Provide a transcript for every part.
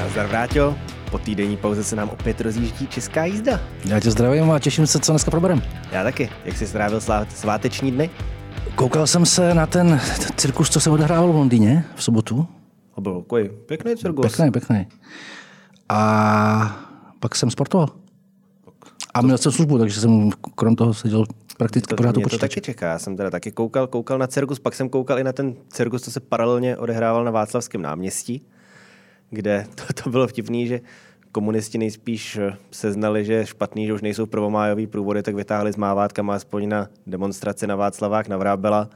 Nazdar Vráťo, po týdenní pauze se nám opět rozjíždí česká jízda. Já tě zdravím a těším se, co dneska proberem. Já taky. Jak jsi strávil sváteční dny? Koukal jsem se na ten cirkus, co se odehrával v Londýně v sobotu. To byl takový pěkný cirkus. Pěkný, pěkný. A pak jsem sportoval. A měl jsem službu, takže jsem krom toho seděl prakticky to, pořád u mě to počítače. taky čeká. Já jsem teda taky koukal, koukal na cirkus, pak jsem koukal i na ten cirkus, co se paralelně odehrával na Václavském náměstí, kde to, to bylo vtipný, že komunisti nejspíš eh, seznali, že je špatný, že už nejsou prvomájový průvody, tak vytáhli s mávátkama aspoň na demonstraci na Václavák, na Vrábela,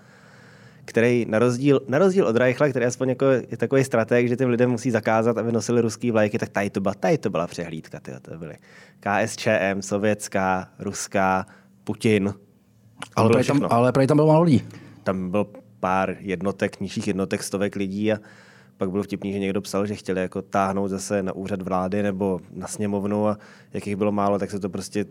který na rozdíl, na rozdíl od Reichla, který aspoň jako je takový strateg, že těm lidem musí zakázat, aby nosili ruský vlajky, tak tady to byla, tady to byla přehlídka. Tyjo, to byly KSČM, sovětská, ruská, Putin. Ale prej tam, ale prej tam bylo málo lidí. Tam byl pár jednotek, nižších jednotek, stovek lidí a pak bylo vtipný, že někdo psal, že chtěli jako táhnout zase na úřad vlády nebo na sněmovnu a jak jich bylo málo, tak se to prostě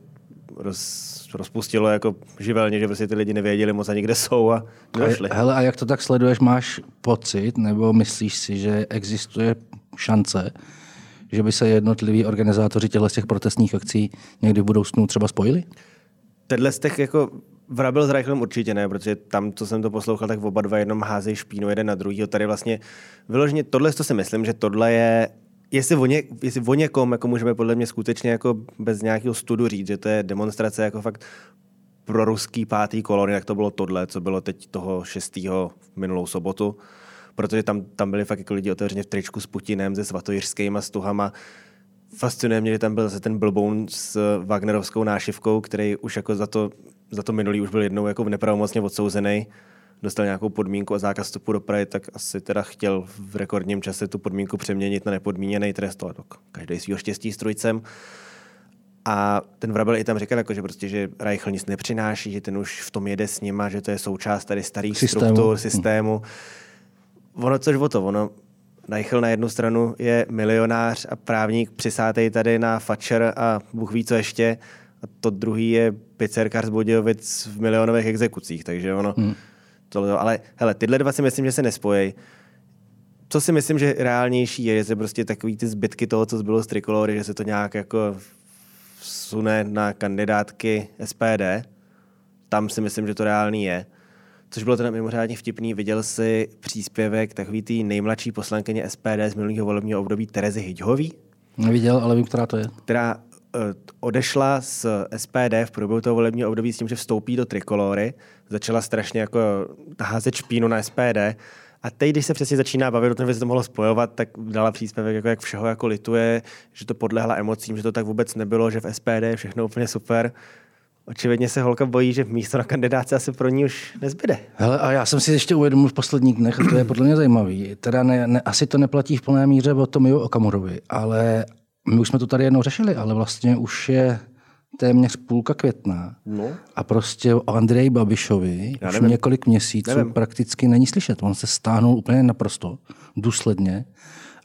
roz, rozpustilo jako živelně, že prostě ty lidi nevěděli moc ani kde jsou a nedošli. A, hele, a jak to tak sleduješ, máš pocit, nebo myslíš si, že existuje šance, že by se jednotliví organizátoři těchto těch protestních akcí někdy v budoucnu třeba spojili? Tenhle z těch jako Vrabil s Reichlem určitě ne, protože tam, co jsem to poslouchal, tak oba dva jenom házejí špínu jeden na druhýho. Tady vlastně vyloženě tohle to si myslím, že tohle je Jestli o, ně, jestli o někom jako můžeme podle mě skutečně jako bez nějakého studu říct, že to je demonstrace jako fakt pro ruský pátý kolony, jak to bylo tohle, co bylo teď toho 6. minulou sobotu, protože tam, tam byli fakt jako lidi otevřeně v tričku s Putinem, se svatojiřskýma stuhama. Fascinuje mě, že tam byl zase ten blboun s Wagnerovskou nášivkou, který už jako za to, za to minulý už byl jednou jako nepravomocně odsouzený, dostal nějakou podmínku a zákaz vstupu do Prahy, tak asi teda chtěl v rekordním čase tu podmínku přeměnit na nepodmíněný trest, ale to každý svýho štěstí s trojcem. A ten Vrabel i tam říkal, jako, že, prostě, že Reichl nic nepřináší, že ten už v tom jede s nima, že to je součást tady starých Systému. struktur, systému. Ono, což o to, ono, Reichl na jednu stranu je milionář a právník přisátej tady na Fatcher a Bůh ví co ještě. A to druhý je pizzerkář z Budějovic v milionových exekucích, takže ono, hmm. to, ale hele, tyhle dva si myslím, že se nespojí. Co si myslím, že reálnější je, že se prostě takový ty zbytky toho, co zbylo z trikolory, že se to nějak jako sune na kandidátky SPD. Tam si myslím, že to reálný je. Což bylo teda mimořádně vtipný. Viděl si příspěvek takový té nejmladší poslankyně SPD z minulého volebního období Terezy Hyďhový, Neviděl, ale vím, která to je. která odešla z SPD v průběhu toho volebního období s tím, že vstoupí do trikolory, začala strašně jako házet špínu na SPD a teď, když se přesně začíná bavit o tom, že se to mohlo spojovat, tak dala příspěvek, jako jak všeho jako lituje, že to podlehla emocím, že to tak vůbec nebylo, že v SPD je všechno úplně super. Očividně se holka bojí, že místo na kandidáce asi pro ní už nezbyde. Hele, a já jsem si ještě uvědomil v posledních dnech, a to je podle mě zajímavý, teda ne, ne, asi to neplatí v plné míře o Tomiu Okamurovi, ale my už jsme to tady jednou řešili, ale vlastně už je téměř půlka května No. a prostě o Andreji Babišovi Já už nevím. několik měsíců Nevím. prakticky není slyšet. On se stáhnul úplně naprosto, důsledně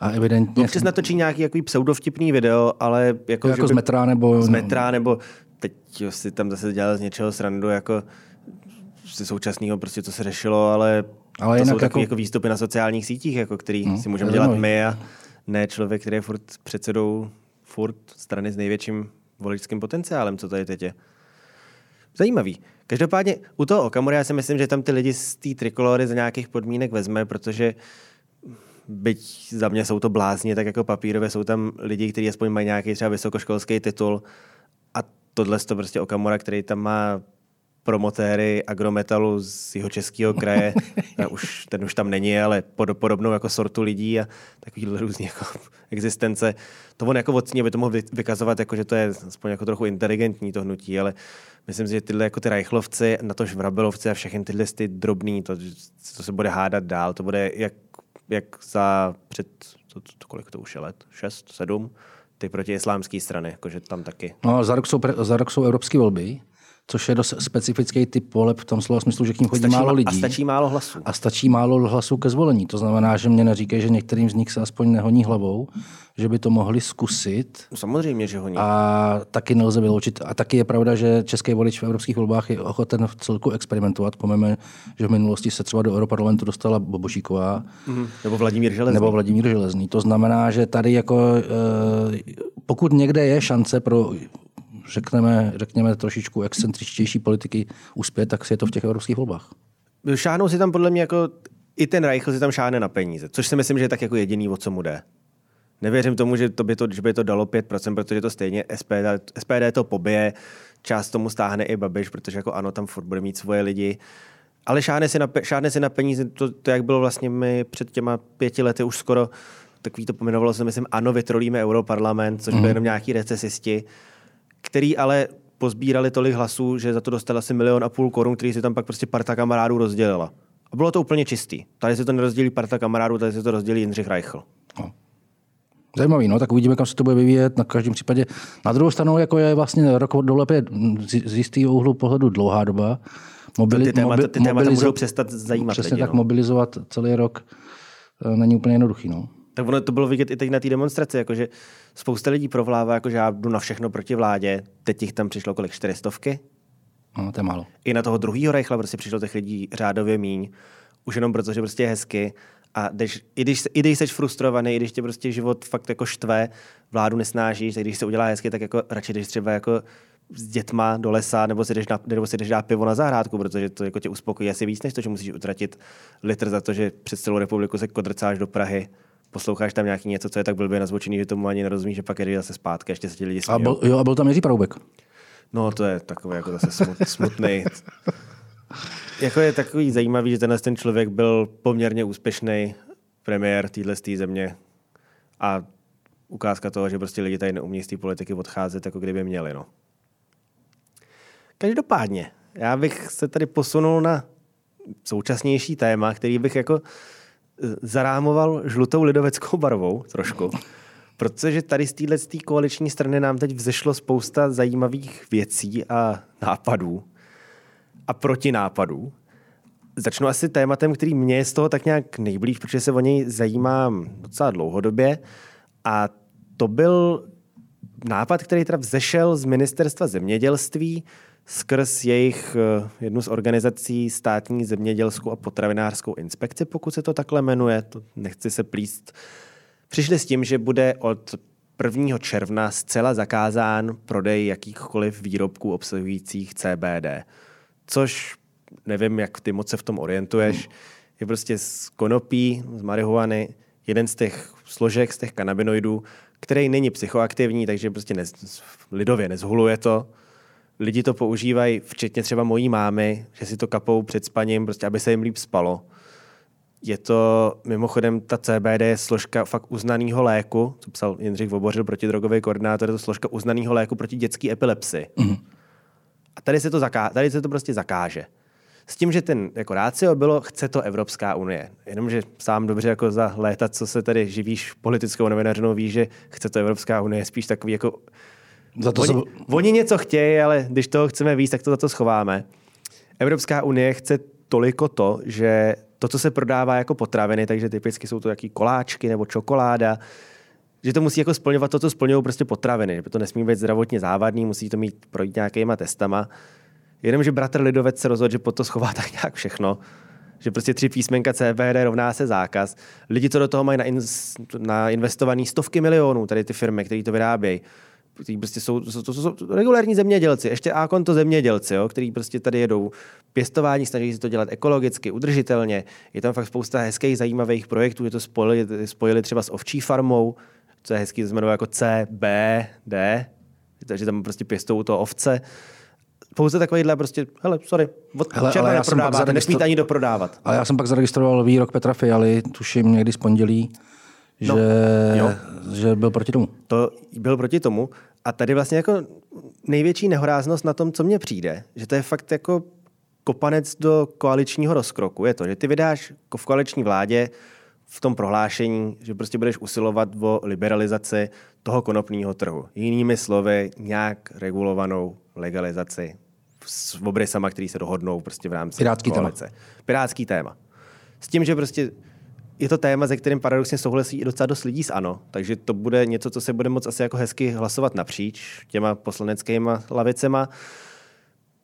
a evidentně Občas natočí nějaký jako pseudovtipný video, ale jako, jako že z by- metra nebo... z metra, nebo teď jo, si tam zase dělal z něčeho srandu, jako ze současného, prostě to se řešilo, ale, Ale to jinak jsou jako- jako výstupy na sociálních sítích, jako který No, si můžeme dělat my a ne člověk, který je furt předsedou furt strany s největším voličským potenciálem, co tady teď je. Zajímavý. Každopádně u toho Okamury já si myslím, že tam ty lidi z té trikolory za nějakých podmínek vezme, protože byť za mě jsou to blázni, tak jako papírové jsou tam lidi, kteří aspoň mají nějaký třeba vysokoškolský titul a tohle to prostě Okamura, který tam má promotéry agrometalu z jeho českého kraje, už, ten už tam není, ale pod, podobnou jako sortu lidí a takový různý jako existence. To on jako odsní, aby to mohl vy- vykazovat, jako, že to je aspoň jako trochu inteligentní to hnutí, ale myslím si, že tyhle jako ty Reichlovci, na to Vrabelovci a všechny tyhle ty drobný, to, to se bude hádat dál, to bude jak, jak za před, to, to, kolik to už je let, šest, sedm, ty proti islámské strany, jakože tam taky. No, za rok jsou, za rok jsou evropské volby, což je dost specifický typ voleb v tom slova smyslu, že k ním chodí Stačí málo lidí. A stačí málo hlasů. A stačí málo hlasů ke zvolení. To znamená, že mě neříkají, že některým z nich se aspoň nehoní hlavou, že by to mohli zkusit. Samozřejmě, že ho A taky nelze vyloučit. A taky je pravda, že český volič v evropských volbách je ochoten v celku experimentovat. Pomeme, že v minulosti se třeba do Europarlamentu dostala Bobošíková mm. Nebo Vladimír Železný. nebo Vladimír Železný. To znamená, že tady jako, eh, pokud někde je šance pro řekneme, řekněme trošičku excentričtější politiky uspět, tak je to v těch evropských volbách. Šáhnou si tam podle mě jako i ten Reichl si tam šáhne na peníze, což si myslím, že je tak jako jediný, o co mu jde. Nevěřím tomu, že, to by to, že by to dalo 5%, protože to stejně SPD, SPD to pobije, část tomu stáhne i Babiš, protože jako ano, tam furt bude mít svoje lidi. Ale šáhne si na, šáhne si na peníze, to, to, jak bylo vlastně my před těma pěti lety už skoro, takový to pomenovalo se, myslím, ano, vytrolíme Europarlament, což mm. byly jenom nějaký recesisti, který ale pozbírali tolik hlasů, že za to dostala asi milion a půl korun, který si tam pak prostě parta kamarádů rozdělila. A bylo to úplně čistý. Tady se to nerozdělí parta kamarádů, tady se to rozdělí Jindřich Reichl. No. Zajímavý, no, tak uvidíme, kam se to bude vyvíjet. Na každém případě. Na druhou stranu, jako je vlastně rok dole z, z jistého úhlu pohledu dlouhá doba. Mobili, ty témata, ty témata můžou přestat zajímat Přesně lidi, tak no. mobilizovat celý rok eh, není úplně jednoduchý. No. Tak ono to bylo vidět i teď na té demonstraci, jakože spousta lidí provlává, jakože já jdu na všechno proti vládě, teď jich tam přišlo kolik, čtyřistovky? No, to je málo. I na toho druhého Reichla prostě přišlo těch lidí řádově míň, už jenom proto, že prostě je hezky a jdeš, i, když, i když jsi frustrovaný, i když tě prostě život fakt jako štve, vládu nesnážíš, tak když se udělá hezky, tak jako radši jdeš třeba jako s dětma do lesa, nebo si jdeš, na, nebo si jdeš dát pivo na zahrádku, protože to jako tě uspokojí asi víc, než to, že musíš utratit litr za to, že přes celou republiku se kodrcáš do Prahy posloucháš tam nějaký něco, co je tak blbě nazvočený, že tomu ani nerozumíš, že pak jdeš zase zpátky, ještě se ti lidi smějou. A byl, jo, a byl tam Jiří Paroubek. No, to je takový jako zase smut, smutný. jako je takový zajímavý, že tenhle ten člověk byl poměrně úspěšný premiér téhle země a ukázka toho, že prostě lidi tady neumí z té politiky odcházet, jako kdyby měli. No. Každopádně, já bych se tady posunul na současnější téma, který bych jako zarámoval žlutou lidoveckou barvou trošku, protože tady z téhle koaliční strany nám teď vzešlo spousta zajímavých věcí a nápadů a protinápadů. Začnu asi tématem, který mě je z toho tak nějak nejblíž, protože se o něj zajímám docela dlouhodobě a to byl nápad, který teda vzešel z ministerstva zemědělství, skrz jejich eh, jednu z organizací státní zemědělskou a potravinářskou inspekci, pokud se to takhle jmenuje, to nechci se plíst, přišli s tím, že bude od 1. června zcela zakázán prodej jakýchkoliv výrobků obsahujících CBD. Což nevím, jak ty moc se v tom orientuješ. Je prostě z konopí, z marihuany, jeden z těch složek, z těch kanabinoidů, který není psychoaktivní, takže prostě nez, lidově nezhuluje to lidi to používají, včetně třeba mojí mámy, že si to kapou před spaním, prostě aby se jim líp spalo. Je to mimochodem ta CBD je složka fakt uznaného léku, co psal Jindřich Vobořil, protidrogový koordinátor, je to složka uznaného léku proti dětské epilepsii. Mm. A tady se, to zaká- tady se to prostě zakáže. S tím, že ten jako rácio bylo, chce to Evropská unie. Jenomže sám dobře jako za léta, co se tady živíš politickou novinařinou, ví, že chce to Evropská unie, spíš takový jako za to oni, se... oni něco chtějí, ale když toho chceme víc, tak to za to schováme. Evropská unie chce toliko to, že to, co se prodává jako potraviny, takže typicky jsou to jaký koláčky nebo čokoláda, že to musí jako splňovat to, co splňují prostě potraviny. Že to nesmí být zdravotně závadný, musí to mít projít nějakýma testama. Jenomže bratr Lidovec se rozhodl, že pod to schová tak nějak všechno. Že prostě tři písmenka CBD rovná se zákaz. Lidi, co do toho mají na, investovaný stovky milionů, tady ty firmy, které to vyrábějí, kteří prostě jsou, to, to, jsou regulární zemědělci, ještě a konto zemědělci, jo, který prostě tady jedou pěstování, snaží se to dělat ekologicky, udržitelně. Je tam fakt spousta hezkých, zajímavých projektů, je to spojili, spojili třeba s ovčí farmou, co je hezký, to znamená jako C, B, D, takže tam prostě pěstou to ovce. Pouze takovýhle prostě, hele, sorry, od hele, ale já jsem pak nesmíte ani doprodávat. Ale já jsem pak zaregistroval výrok Petra Fialy, tuším někdy z pondělí, no, že, jo. že byl proti tomu. To byl proti tomu. A tady vlastně jako největší nehoráznost na tom, co mně přijde, že to je fakt jako kopanec do koaličního rozkroku. Je to, že ty vydáš v koaliční vládě v tom prohlášení, že prostě budeš usilovat o liberalizaci toho konopního trhu. Jinými slovy, nějak regulovanou legalizaci s obrysama, který se dohodnou prostě v rámci Pirátský koalice. Téma. Pirátský téma. S tím, že prostě je to téma, ze kterým paradoxně souhlasí i docela dost lidí z ANO, takže to bude něco, co se bude moc asi jako hezky hlasovat napříč těma poslaneckými lavicema.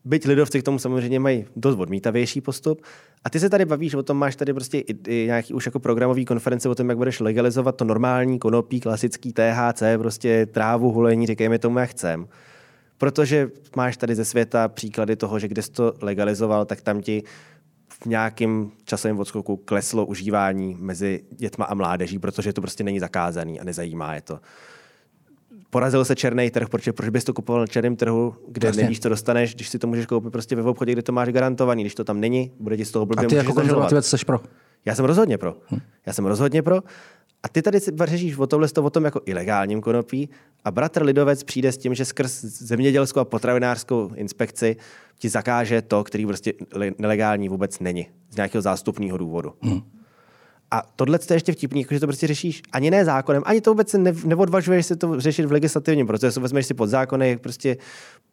Byť lidovci k tomu samozřejmě mají dost odmítavější postup. A ty se tady bavíš o tom, máš tady prostě i, i nějaký už jako programový konference o tom, jak budeš legalizovat to normální konopí, klasický THC, prostě trávu, hulení, říkejme tomu, jak chcem. Protože máš tady ze světa příklady toho, že kde jsi to legalizoval, tak tam ti v nějakém časovém odskoku kleslo užívání mezi dětma a mládeží, protože to prostě není zakázaný a nezajímá je to. Porazil se černý trh, protože proč bys to kupoval na černém trhu, kde Jasně. nevíš, co dostaneš, když si to můžeš koupit prostě ve obchodě, kde to máš garantovaný, když to tam není, bude ti z toho blbě. A ty jako konzervativec jsi pro? Já jsem rozhodně pro. Hm. Já jsem rozhodně pro. A ty tady řešíš o tomhle o tom jako ilegálním konopí a bratr Lidovec přijde s tím, že skrz zemědělskou a potravinářskou inspekci ti zakáže to, který prostě nelegální vůbec není. Z nějakého zástupního důvodu. Hmm. A tohle je ještě vtipný, že to prostě řešíš ani ne zákonem, ani to vůbec se ne, neodvažuješ si to řešit v legislativním procesu. Vezmeš si podzákony, prostě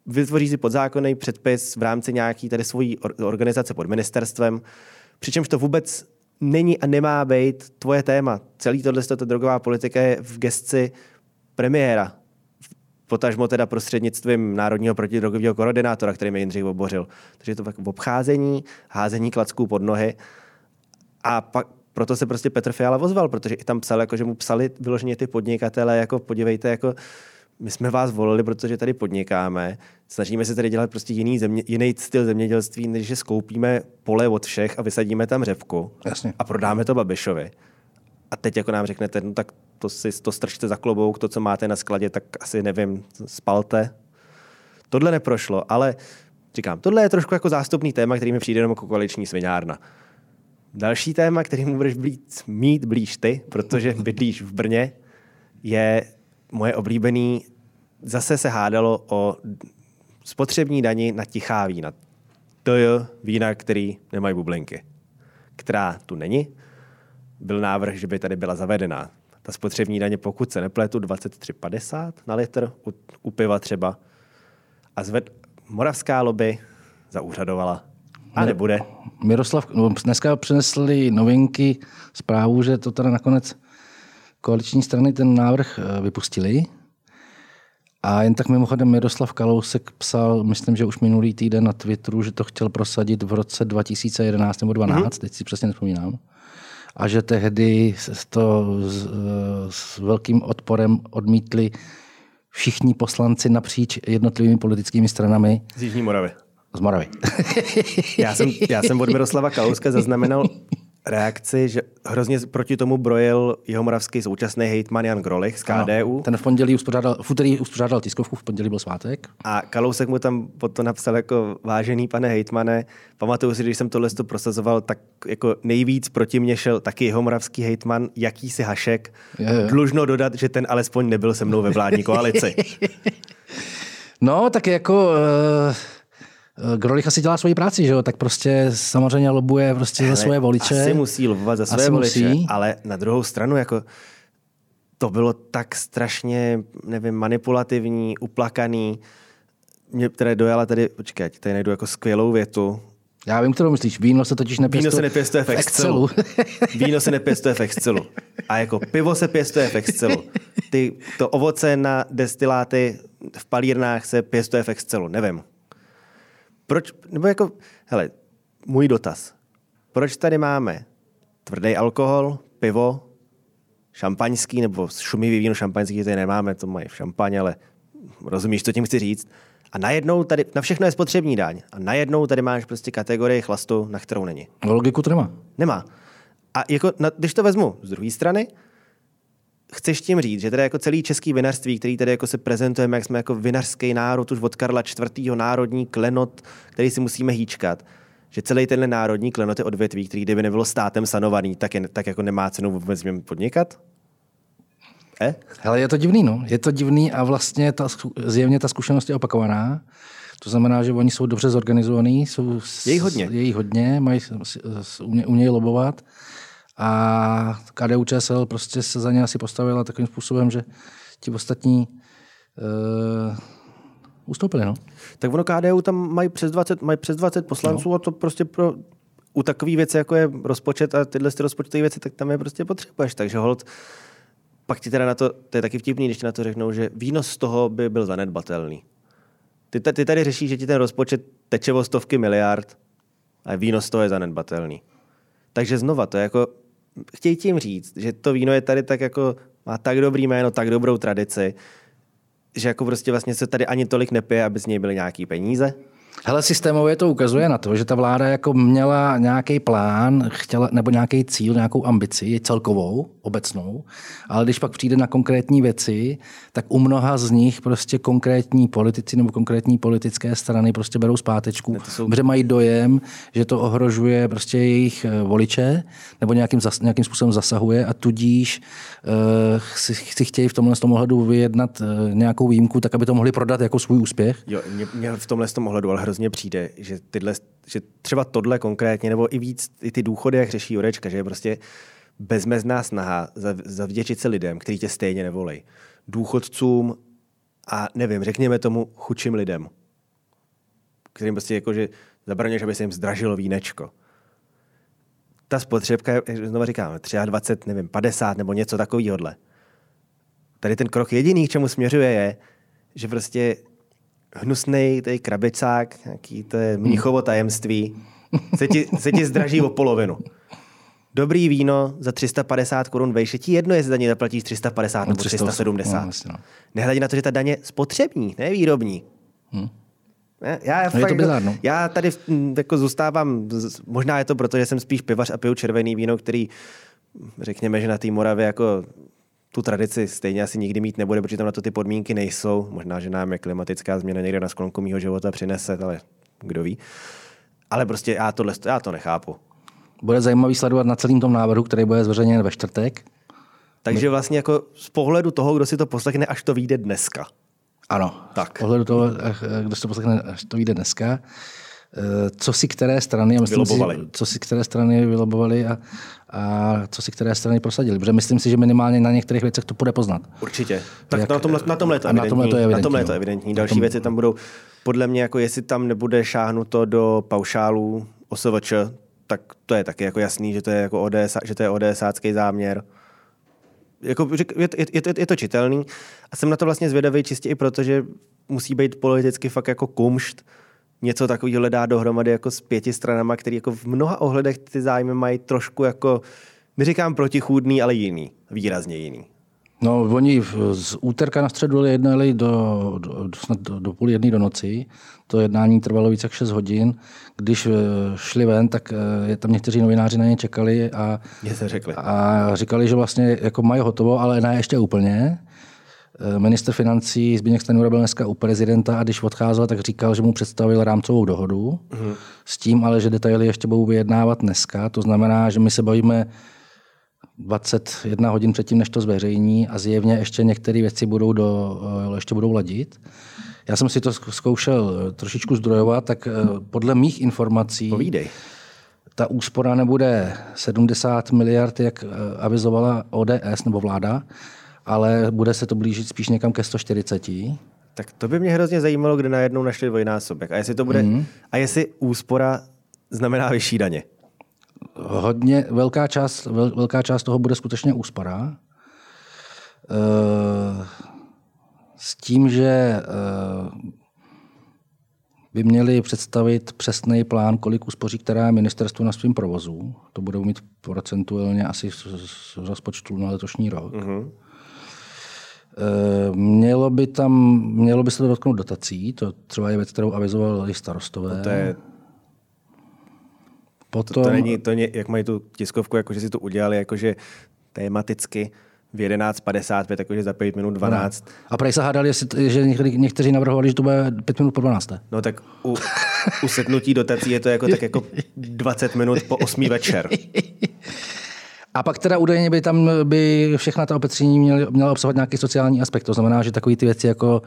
vytvoříš si podzákonný předpis v rámci nějaký tady svojí organizace pod ministerstvem, přičemž to vůbec není a nemá být tvoje téma. Celý tohle, ta drogová politika je v gestci premiéra, potažmo teda prostřednictvím Národního protidrogového koordinátora, který mi Jindřich obořil. Takže je to tak obcházení, házení klacků pod nohy a pak proto se prostě Petr Fiala vozval, protože i tam psal, jako, že mu psali vyloženě ty podnikatele, jako podívejte, jako my jsme vás volili, protože tady podnikáme, snažíme se tady dělat prostě jiný, země, jiný styl zemědělství, než že skoupíme pole od všech a vysadíme tam řepku Jasně. a prodáme to Babišovi. A teď jako nám řeknete, no tak to si to strčte za klobouk, to, co máte na skladě, tak asi nevím, spalte. Tohle neprošlo, ale říkám, tohle je trošku jako zástupný téma, který mi přijde jenom jako koaliční sviňárna. Další téma, který mu budeš blíc, mít blíž ty, protože bydlíš v Brně, je moje oblíbený, zase se hádalo o spotřební dani na tichá vína. To je vína, který nemají bublinky. Která tu není. Byl návrh, že by tady byla zavedená. Ta spotřební daně, pokud se nepletu, 23,50 na litr, u, u piva třeba. A zved, moravská lobby zaúřadovala. A nebude. Miroslav, no, dneska přinesli novinky, zprávu, že to teda nakonec koaliční strany ten návrh eh, vypustili. A jen tak mimochodem Miroslav Kalousek psal, myslím, že už minulý týden na Twitteru, že to chtěl prosadit v roce 2011 nebo 2012, mm-hmm. teď si přesně nepomínám. A že tehdy to s, s velkým odporem odmítli všichni poslanci napříč jednotlivými politickými stranami. Z Jižní Moravy. Z Moravy. já, jsem, já jsem od Miroslava Kalouska zaznamenal reakci, že hrozně proti tomu brojil jeho moravský současný hejtman Jan Grolich z KDU. Ano, ten v pondělí uspořádal, v úterý uspořádal tiskovku, v pondělí byl svátek. A Kalousek mu tam potom napsal jako vážený pane hejtmane, pamatuju si, když jsem tohle to prosazoval, tak jako nejvíc proti mě šel taky jeho moravský hejtman, jakýsi Hašek. Je, je. Dlužno dodat, že ten alespoň nebyl se mnou ve vládní koalici. no, tak jako... Uh Eh, Grolich asi dělá svoji práci, že jo? tak prostě samozřejmě lobuje prostě za svoje voliče. Asi musí lobovat za své voliče, musí. ale na druhou stranu jako to bylo tak strašně, nevím, manipulativní, uplakaný. Mě teda dojala tady, počkej, tady najdu jako skvělou větu. Já vím, kterou myslíš. Víno se totiž nepěstuje, Víno se nepěstuje v Excelu. Víno se nepěstuje v Excelu. A jako pivo se pěstuje v Excelu. Ty, to ovoce na destiláty v palírnách se pěstuje v Excelu. Nevím. Proč, nebo jako, hele, můj dotaz. Proč tady máme tvrdý alkohol, pivo, šampaňský nebo šumivý víno šampaňský tady nemáme, to mají v šampaně, ale rozumíš, co tím chci říct. A najednou tady, na všechno je spotřební daň. A najednou tady máš prostě kategorii chlastu, na kterou není. No, logiku to nemá. Nemá. A jako, na, když to vezmu z druhé strany, chceš tím říct, že tedy jako celý český vinařství, který tady jako se prezentujeme, jak jsme jako vinařský národ už od Karla IV. národní klenot, který si musíme hýčkat, že celý tenhle národní klenot je odvětví, který kdyby nebylo státem sanovaný, tak, je, tak jako nemá cenu vůbec v podnikat? Eh? Hele, je to divný, no. Je to divný a vlastně ta, zjevně ta zkušenost je opakovaná. To znamená, že oni jsou dobře zorganizovaní, jsou je jich hodně, je jich hodně mají, umějí lobovat a KDU ČSL prostě se za ně asi postavila takovým způsobem, že ti ostatní uh, Ustoupili, no. Tak ono KDU tam mají přes 20, mají přes 20 poslanců no. a to prostě pro u takové věci, jako je rozpočet a tyhle ty rozpočtové věci, tak tam je prostě potřebuješ. Takže hold, pak ti teda na to, to je taky vtipný, když ti na to řeknou, že výnos z toho by byl zanedbatelný. Ty, ty tady řešíš, že ti ten rozpočet teče o stovky miliard a výnos z toho je zanedbatelný. Takže znova, to je jako, chtějí tím říct, že to víno je tady tak jako, má tak dobrý jméno, tak dobrou tradici, že jako prostě vlastně se tady ani tolik nepije, aby z něj byly nějaký peníze. Hele, systémově to ukazuje na to, že ta vláda jako měla nějaký plán, chtěla, nebo nějaký cíl, nějakou ambici, celkovou, obecnou, ale když pak přijde na konkrétní věci, tak u mnoha z nich prostě konkrétní politici nebo konkrétní politické strany prostě berou zpátečku, jsou... protože mají dojem, že to ohrožuje prostě jejich eh, voliče nebo nějakým, zas, nějakým způsobem zasahuje a tudíž uh, si, si chtějí v tomhle tom ohledu vyjednat uh, nějakou výjimku, tak aby to mohli prodat jako svůj úspěch. Jo, mě, mě v tomhle tom ohledu ale hrozně přijde, že, tyhle, že třeba tohle konkrétně, nebo i víc i ty důchody, jak řeší Jurečka, že je prostě bezmezná snaha zavděčit se lidem, kteří tě stejně nevolej. Důchodcům a nevím, řekněme tomu chučím lidem, kterým prostě jako, že zabraňuješ, aby se jim zdražilo vínečko. Ta spotřebka, je, znovu říkám, 23, nevím, 50 nebo něco takového. Tady ten krok jediný, k čemu směřuje, je, že prostě hnusný tady krabicák, nějaký to je mnichovo tajemství, se ti, se ti zdraží o polovinu. Dobrý víno za 350 korun vejše, ti jedno, jestli za ní zaplatíš 350 nebo 370. No, vlastně, no. Nehledě na to, že ta daně spotřební, ne výrobní. Hmm. Já, já, no fakt, je to bizarno. No. já tady jako zůstávám, možná je to proto, že jsem spíš pivař a piju červený víno, který řekněme, že na té Moravě jako tu tradici stejně asi nikdy mít nebude, protože tam na to ty podmínky nejsou. Možná, že nám je klimatická změna někde na sklonku mého života přinese, ale kdo ví. Ale prostě já, tohle, já to nechápu. Bude zajímavý sledovat na celém tom návrhu, který bude zveřejněn ve čtvrtek. Takže vlastně jako z pohledu toho, kdo si to poslechne, až to vyjde dneska. Ano, tak. z pohledu toho, kdo si to poslechne, až to vyjde dneska. Eh, co si které strany, myslím si, co si které strany vylobovali a, a co si které strany prosadili. Protože myslím si, že minimálně na některých věcech to bude poznat. Určitě. Tak Jak, na, tomhle, na tomhle to evidentní. Na tomhle to je evidentní. Na tomhle je to evidentní. Další tom... věci tam budou, podle mě, jako jestli tam nebude šáhnuto do paušálů OSVČ, tak to je taky jako jasný, že to je jako ODS, že to je ODSácký záměr. Jako, je, je, je, je, to čitelný a jsem na to vlastně zvědavý čistě i proto, že musí být politicky fakt jako kumšt, něco takového dá dohromady jako s pěti stranama, který jako v mnoha ohledech ty zájmy mají trošku jako, neříkám protichůdný, ale jiný, výrazně jiný. No, oni z úterka na středu jednali do, do, snad do, do půl jedné do noci. To jednání trvalo více jak 6 hodin. Když eh, šli ven, tak eh, tam někteří novináři na ně čekali a, se řekli. a říkali, že vlastně jako mají hotovo, ale ne ještě úplně. Eh, minister financí Zbigněk Stanjura byl dneska u prezidenta a když odcházel, tak říkal, že mu představil rámcovou dohodu. Mm. S tím ale, že detaily ještě budou vyjednávat dneska. To znamená, že my se bavíme 21 hodin předtím, než to zveřejní a zjevně ještě některé věci budou, do, eh, ještě budou ladit. Já jsem si to zkoušel eh, trošičku zdrojovat, tak podle mých informací Povídej. ta úspora nebude 70 miliard, jak avizovala ODS nebo vláda, ale bude se to blížit spíš někam ke 140. Tak to by mě hrozně zajímalo, kde najednou našli dvojnásobek. A jestli to bude, mm. a jestli úspora znamená vyšší daně? Hodně, velká část, vel, velká část toho bude skutečně úspora. E, s tím, že e, by měli představit přesný plán, kolik uspoří které ministerstvo na svém provozu. To budou mít procentuálně asi z, z rozpočtu na letošní rok. Mm-hmm. Eh, mělo by tam, mělo by se to dotknout dotací, to třeba je věc, kterou avizovali starostové. No to je Potom... To, to není, to ně, jak mají tu tiskovku, jakože si to udělali, jakože tematicky v 11.55, jakože za 5 minut 12. No. A prej se hádali, jestli, že někteří, někteří navrhovali, že to bude 5 minut po 12. No tak u, u setnutí dotací je to jako, tak jako 20 minut po 8 večer. A pak teda údajně by tam by všechna ta opatření měla, měla obsahovat nějaký sociální aspekt. To znamená, že takové ty věci jako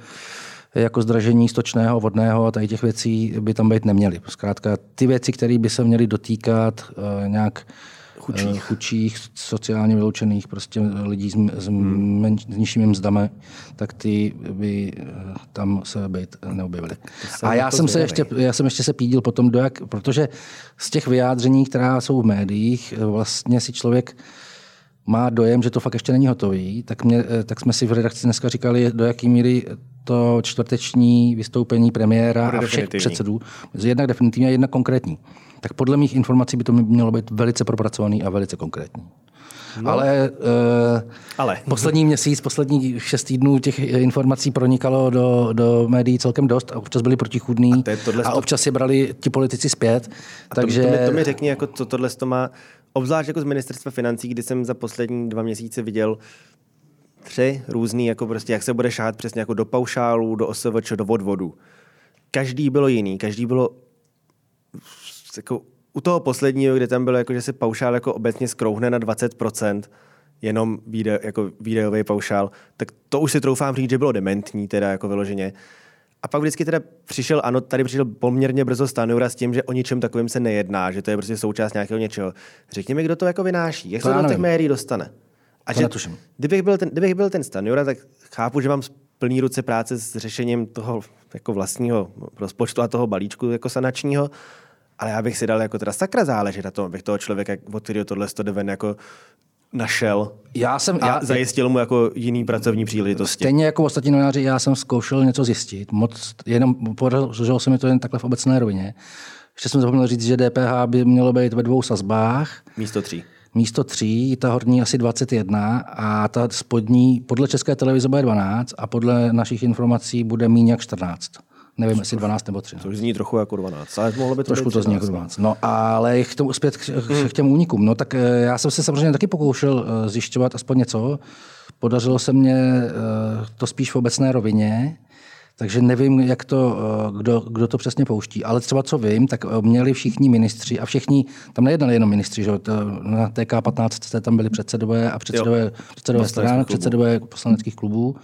jako zdražení stočného, vodného a tady těch věcí by tam být neměly. Zkrátka ty věci, které by se měly dotýkat uh, nějak chudších. chudších, sociálně vyloučených prostě lidí s, s, hmm. men, s nižšími mzdami, tak ty by eh, tam se být neobjevily. A já jsem, se ještě, já jsem ještě se pídil potom, do jak, protože z těch vyjádření, která jsou v médiích, vlastně si člověk má dojem, že to fakt ještě není hotový, tak, mě, tak jsme si v redakci dneska říkali, do jaké míry to čtvrteční vystoupení premiéra a všech předsedů, jednak definitivně a jedna konkrétní. Tak podle mých informací by to mělo být velice propracovaný a velice konkrétní. No. Ale, uh, Ale poslední měsíc, poslední šest týdnů těch informací pronikalo do, do médií celkem dost a občas byli protichudný a, a občas je brali ti politici zpět. A takže... to, to, mi, to mi řekni, jako co tohle to má, obzvlášť jako z ministerstva financí, kdy jsem za poslední dva měsíce viděl tři různý, jako prostě, jak se bude šát přesně jako do paušálu, do OSVČ, do odvodu. Každý bylo jiný, každý bylo jako u toho posledního, kde tam bylo, jako, že se paušál jako obecně skrouhne na 20%, jenom výde, jako výdejový paušál, tak to už si troufám říct, že bylo dementní, teda jako vyloženě. A pak vždycky teda přišel, ano, tady přišel poměrně brzo Stanura s tím, že o ničem takovým se nejedná, že to je prostě součást nějakého něčeho. Řekněme, kdo to jako vynáší, jak to se do těch médií dostane. A to že, netuším. Kdybych byl, ten, kdybych byl ten Stanura, tak chápu, že mám plný ruce práce s řešením toho jako vlastního rozpočtu a toho balíčku jako sanačního, ale já bych si dal jako teda sakra záležet na tom, abych toho člověka, od kterého tohle to ven jako našel já jsem, a já, zajistil mu jako jiný pracovní příležitosti. Stejně jako ostatní novináři, já jsem zkoušel něco zjistit, moc, jenom podařilo se mi to jen takhle v obecné rovině. Ještě jsem zapomněl říct, že DPH by mělo být ve dvou sazbách. Místo tří. Místo tří, ta horní asi 21 a ta spodní podle České televize bude 12 a podle našich informací bude méně jak 14. Nevím, jestli 12 nebo 13. Což zní trochu jako 12, ale mohlo by to Trošku to zní jako 12. No, ale k tomu, zpět k, k těm únikům. No, tak eh, já jsem se samozřejmě taky pokoušel eh, zjišťovat aspoň něco. Podařilo se mně eh, to spíš v obecné rovině. Takže nevím, jak to, kdo, kdo to přesně pouští. Ale třeba co vím, tak měli všichni ministři a všichni, tam nejednali jenom ministři, že? na TK15 tam byli předsedové a předsedové, předsedové stran, předsedové poslaneckých klubů.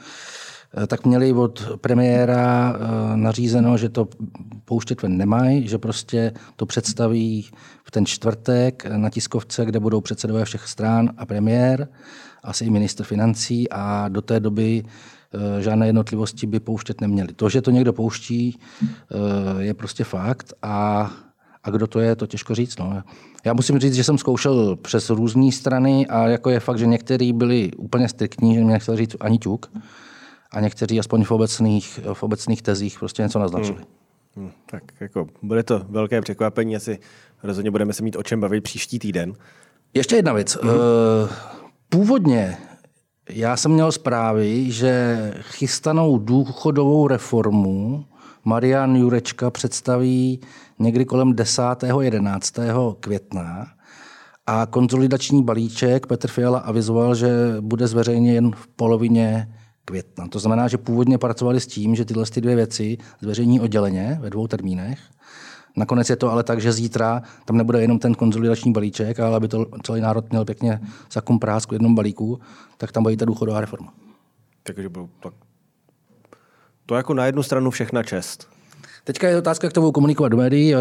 Eh, tak měli od premiéra eh, nařízeno, že to pouštět ven nemají, že prostě to představí v ten čtvrtek na tiskovce, kde budou předsedové všech stran a premiér, asi i minister financí a do té doby eh, žádné jednotlivosti by pouštět neměli. To, že to někdo pouští, je prostě fakt a, a kdo to je, to těžko říct. No. Já musím říct, že jsem zkoušel přes různé strany a jako je fakt, že některý byli úplně striktní, že mě nechtěl říct ani ťuk a někteří aspoň v obecných, v obecných tezích prostě něco naznačili. Hmm. Hmm, tak jako bude to velké překvapení, asi rozhodně budeme se mít o čem bavit příští týden. Ještě jedna věc. Hmm. Původně já jsem měl zprávy, že chystanou důchodovou reformu Marian Jurečka představí někdy kolem 10. 11. května a konzolidační balíček Petr Fiala avizoval, že bude zveřejněn v polovině května. To znamená, že původně pracovali s tím, že tyhle ty dvě věci zveřejní odděleně ve dvou termínech. Nakonec je to ale tak, že zítra tam nebude jenom ten konzolidační balíček, ale aby to celý národ měl pěkně za prásku v jednom balíku, tak tam bude ta důchodová reforma. Takže tak to jako na jednu stranu všechna čest. Teďka je otázka, jak to budou komunikovat do médií.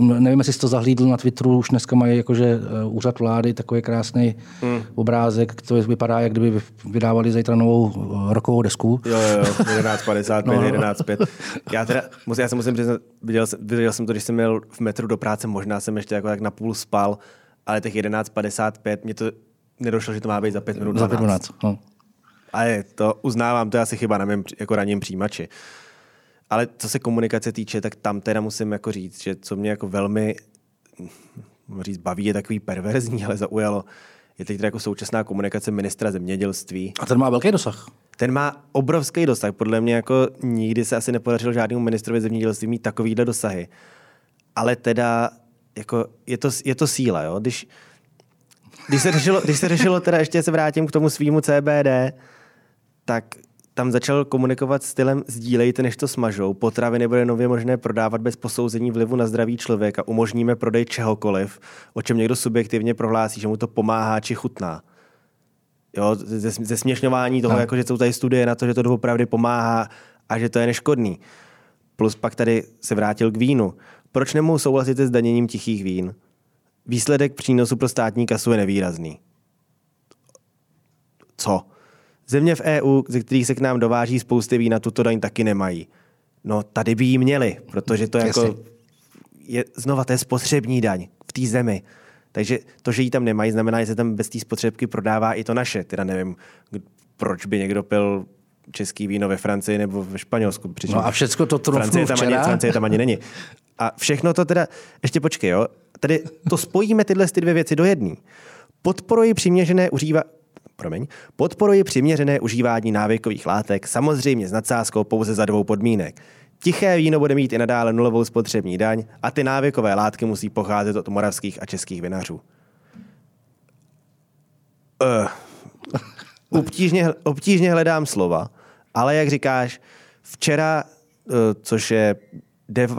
Nevím, jestli jsi to zahlídl na Twitteru, už dneska mají jakože eh, úřad vlády takový krásný hmm. obrázek, to vypadá, jak kdyby vydávali zítra novou eh, rokovou desku. Jo, jo, 11.55, no. 11.5. Já teda, musím, já se musím přiznat, viděl, viděl jsem to, když jsem měl v metru do práce, možná jsem ještě jako tak na půl spal, ale těch 11.55, mě to nedošlo, že to má být za 5 minut 12. Za 5 minut, no. Ale to uznávám, to je asi chyba na mém jako ranním přijímači. Ale co se komunikace týče, tak tam teda musím jako říct, že co mě jako velmi říct, baví, je takový perverzní, ale zaujalo, je teď teda jako současná komunikace ministra zemědělství. A ten má velký dosah. Ten má obrovský dosah. Podle mě jako nikdy se asi nepodařilo žádnému ministrovi zemědělství mít takovýhle dosahy. Ale teda jako je, to, je to síla. Jo? Když, když, se řešilo, když se řešilo, teda ještě se vrátím k tomu svýmu CBD, tak tam začal komunikovat stylem sdílejte, než to smažou. Potraviny bude nově možné prodávat bez posouzení vlivu na zdraví člověka. Umožníme prodej čehokoliv, o čem někdo subjektivně prohlásí, že mu to pomáhá či chutná. Jo, ze, ze směšňování toho, no. jako, že jsou tady studie na to, že to opravdu pomáhá a že to je neškodný. Plus pak tady se vrátil k vínu. Proč nemohu souhlasit s daněním tichých vín? výsledek přínosu pro státní kasu je nevýrazný. Co? Země v EU, ze kterých se k nám dováží spousty vína, tuto daň taky nemají. No, tady by ji měli, protože to jako je, znova, to je spotřební daň v té zemi. Takže to, že ji tam nemají, znamená, že se tam bez té spotřebky prodává i to naše. Teda nevím, proč by někdo pil český víno ve Francii nebo ve Španělsku. No a všechno to Francie tam, ani, Francie tam ani není. A všechno to teda, ještě počkej, jo, tady to spojíme tyhle ty dvě věci do jedné. Podporuji přiměřené užíva, promiň, podporuji přiměřené užívání návykových látek, samozřejmě s nadsázkou pouze za dvou podmínek. Tiché víno bude mít i nadále nulovou spotřební daň a ty návykové látky musí pocházet od moravských a českých vinařů. Uh, obtížně, obtížně hledám slova, ale jak říkáš, včera, uh, což je 9.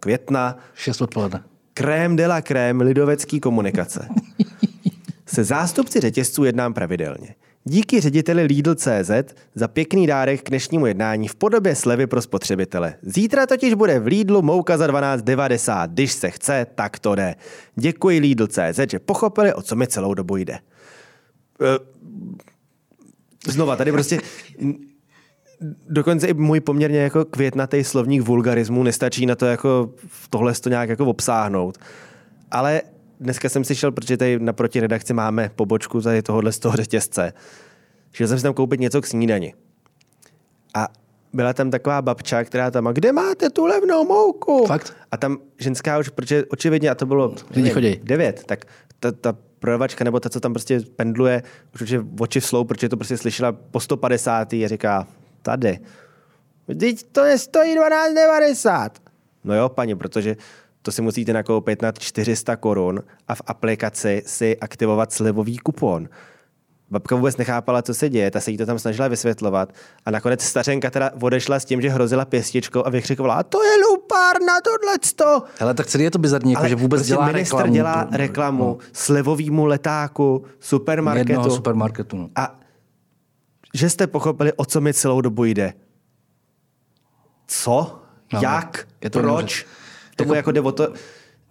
května, 6 odpoledne. Krém de la krém lidovecký komunikace. Se zástupci řetězců jednám pravidelně. Díky řediteli Lidl.cz za pěkný dárek k dnešnímu jednání v podobě slevy pro spotřebitele. Zítra totiž bude v Lidlu mouka za 12,90. Když se chce, tak to jde. Děkuji Lidl.cz, že pochopili, o co mi celou dobu jde. E, znova, tady prostě dokonce i můj poměrně jako květnatý slovník vulgarismu nestačí na to jako tohle to nějak jako obsáhnout. Ale dneska jsem si šel, protože tady naproti redakci máme pobočku tady tohohle z toho řetězce. Šel jsem si tam koupit něco k snídani. A byla tam taková babča, která tam, a kde máte tu levnou mouku? Fakt? A tam ženská už, protože očividně, a to bylo Lidi chodí. devět, tak ta, ta prodavačka nebo ta, co tam prostě pendluje, už je oči slou, protože to prostě slyšela po 150. a říká, tady, teď to nestojí 12,90. No jo, paní, protože to si musíte nakoupit nad 400 korun a v aplikaci si aktivovat slivový kupon. Babka vůbec nechápala, co se děje, ta se jí to tam snažila vysvětlovat a nakonec stařenka teda odešla s tím, že hrozila pěstičkou a vykřikovala, a to je lupárna, tohleto. Hele, tak celý je to bizarní, jako, že vůbec prostě dělá ministr reklamu. dělá reklamu no. slevovýmu letáku, supermarketu. Jednoho supermarketu. No. A že jste pochopili, o co mi celou dobu jde. Co? No, Jak? je to Proč? neuvěř- Tomu jako jde o to...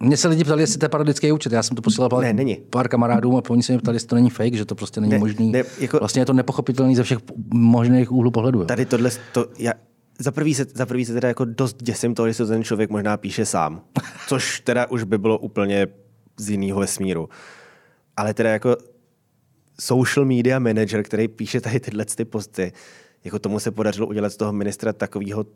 Mně se lidi ptali, jestli to je parodický účet. Já jsem to posílal pár, Ne, není. pár kamarádům a oni se mě ptali, jestli to není fake, že to prostě není Ne, možný. ne, jako- Vlastně je to nepochopitelný ze všech možných úhlů pohledu. Jo. Tady tohle, to, já, za prvý, se, za prvý se teda jako dost děsím toho, že se ten člověk možná píše sám. Což teda už by bylo úplně z jiného vesmíru. Ale teda jako social media manager, který píše tady tyhle ty posty, jako tomu se podařilo udělat z toho ministra takového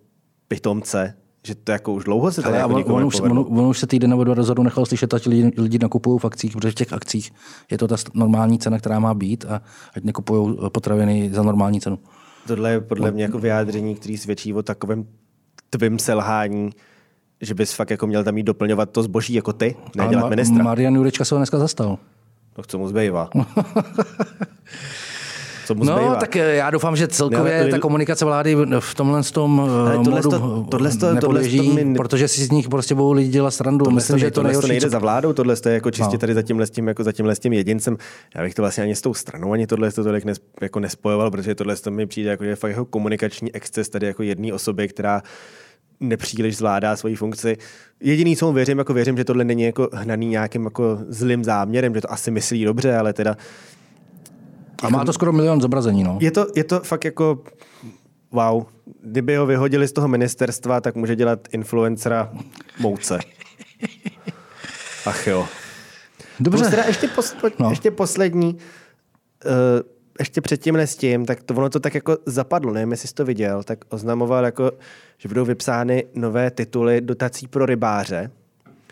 pitomce, že to jako už dlouho se tady Ale jako on, nikomu on, už, on, on, už se týden nebo dva rozhodu nechal slyšet, ať lidi, lidi nakupují v akcích, protože v těch akcích je to ta normální cena, která má být a ať nekupují potraviny za normální cenu. Tohle je podle mě jako vyjádření, který svědčí o takovém tvým selhání, že bys fakt jako měl tam jít doplňovat to zboží jako ty, nedělat Ma- ministra. Marian Jurečka se ho dneska zastal. No, co mu zbývá? co mu No, zbývá? tak eh, já doufám, že celkově Ne, ale- ta komunikace vlády v tomhle tom ale tohle modu to- tohle tohle to mi- protože si z nich prostě budou lidi dělat srandu. Tohle Myslím, že to tohle nejde co- za vládou, tohle je jako čistě No. tady za tímhle s tím, jako za tímhle s tím jedincem. Já bych to vlastně ani s tou stranou, ani tohle to tolik nes, jako nespojoval, protože tohle to mi přijde jako, že je fakt jako komunikační exces tady jako jedné osoby, která nepříliš zvládá svoji funkci. Jediný, co mu věřím, jako věřím, že tohle není jako hnaný nějakým jako zlým záměrem, že to asi myslí dobře, ale teda A má to skoro milion zobrazení. No. je to, je to fakt jako wow. Kdyby ho vyhodili z toho ministerstva, tak může dělat influencera mouce. Ach jo. Dobře. Teda ještě, pos, po, no. Ještě poslední, uh, ještě předtím s tím, tak to ono to tak jako zapadlo, nevím, jestli jsi to viděl, tak oznamoval jako, že budou vypsány nové tituly dotací pro rybáře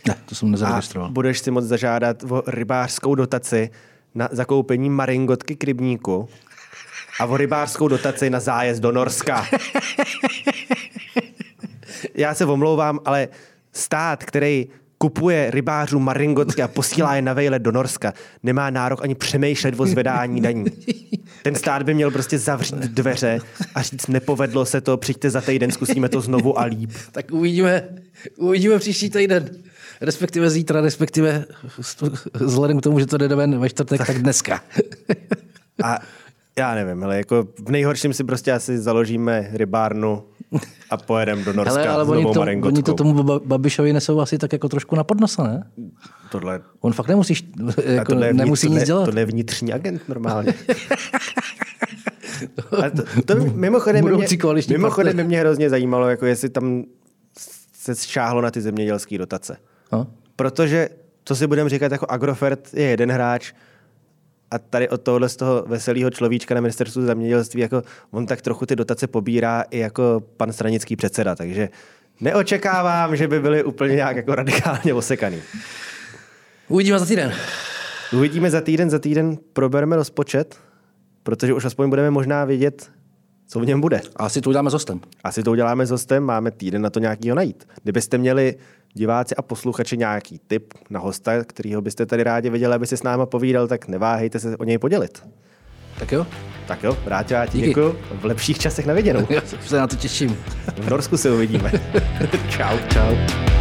Ne, to jsem nezaregistroval. budeš si moct zažádat o rybářskou dotaci na zakoupení maringotky k rybníku a o rybářskou dotaci na zájezd do Norska. Já se omlouvám, ale stát, který kupuje rybářům maringotky a posílá je na vejlet do Norska, nemá nárok ani přemýšlet o zvedání daní. Ten stát by měl prostě zavřít dveře a říct, nepovedlo se to, přijďte za týden, zkusíme to znovu a líp. Tak uvidíme, uvidíme příští týden. Respektive zítra, respektive vzhledem k tomu, že to jde ven ve čtvrtek, tak dneska. A Já nevím, ale jako v nejhorším si prostě asi založíme rybárnu a pojedeme do Norska Ale, ale s oni, novou to, oni to tomu Ba- Babišovi nesou asi tak jako trošku na podnosa, ne? Tohle, On fakt nemusí, jako, tohle je nemusí nic dělat. Tohle je vnitřní agent normálně. a to, to mimochodem, mě, mimochodem mě hrozně zajímalo, jako jestli tam se šáhlo na ty zemědělské dotace. No. Protože, co si budeme říkat, jako Agrofert je jeden hráč a tady od tohohle z toho veselého človíčka na ministerstvu zemědělství, jako on tak trochu ty dotace pobírá i jako pan stranický předseda, takže neočekávám, že by byli úplně nějak jako radikálně osekaný. Uvidíme za týden. Uvidíme za týden, za týden probereme rozpočet, protože už aspoň budeme možná vědět, co v něm bude. A asi to uděláme s hostem. Asi to uděláme s hostem, máme týden na to nějakýho najít. Kdybyste měli diváci a posluchači nějaký tip na hosta, kterýho byste tady rádi viděli, aby si s náma povídal, tak neváhejte se o něj podělit. Tak jo, Tak jo, rád já ti Díky. děkuju. V lepších časech na viděnou. já se na to těším. V Norsku se uvidíme. Čau. Čau.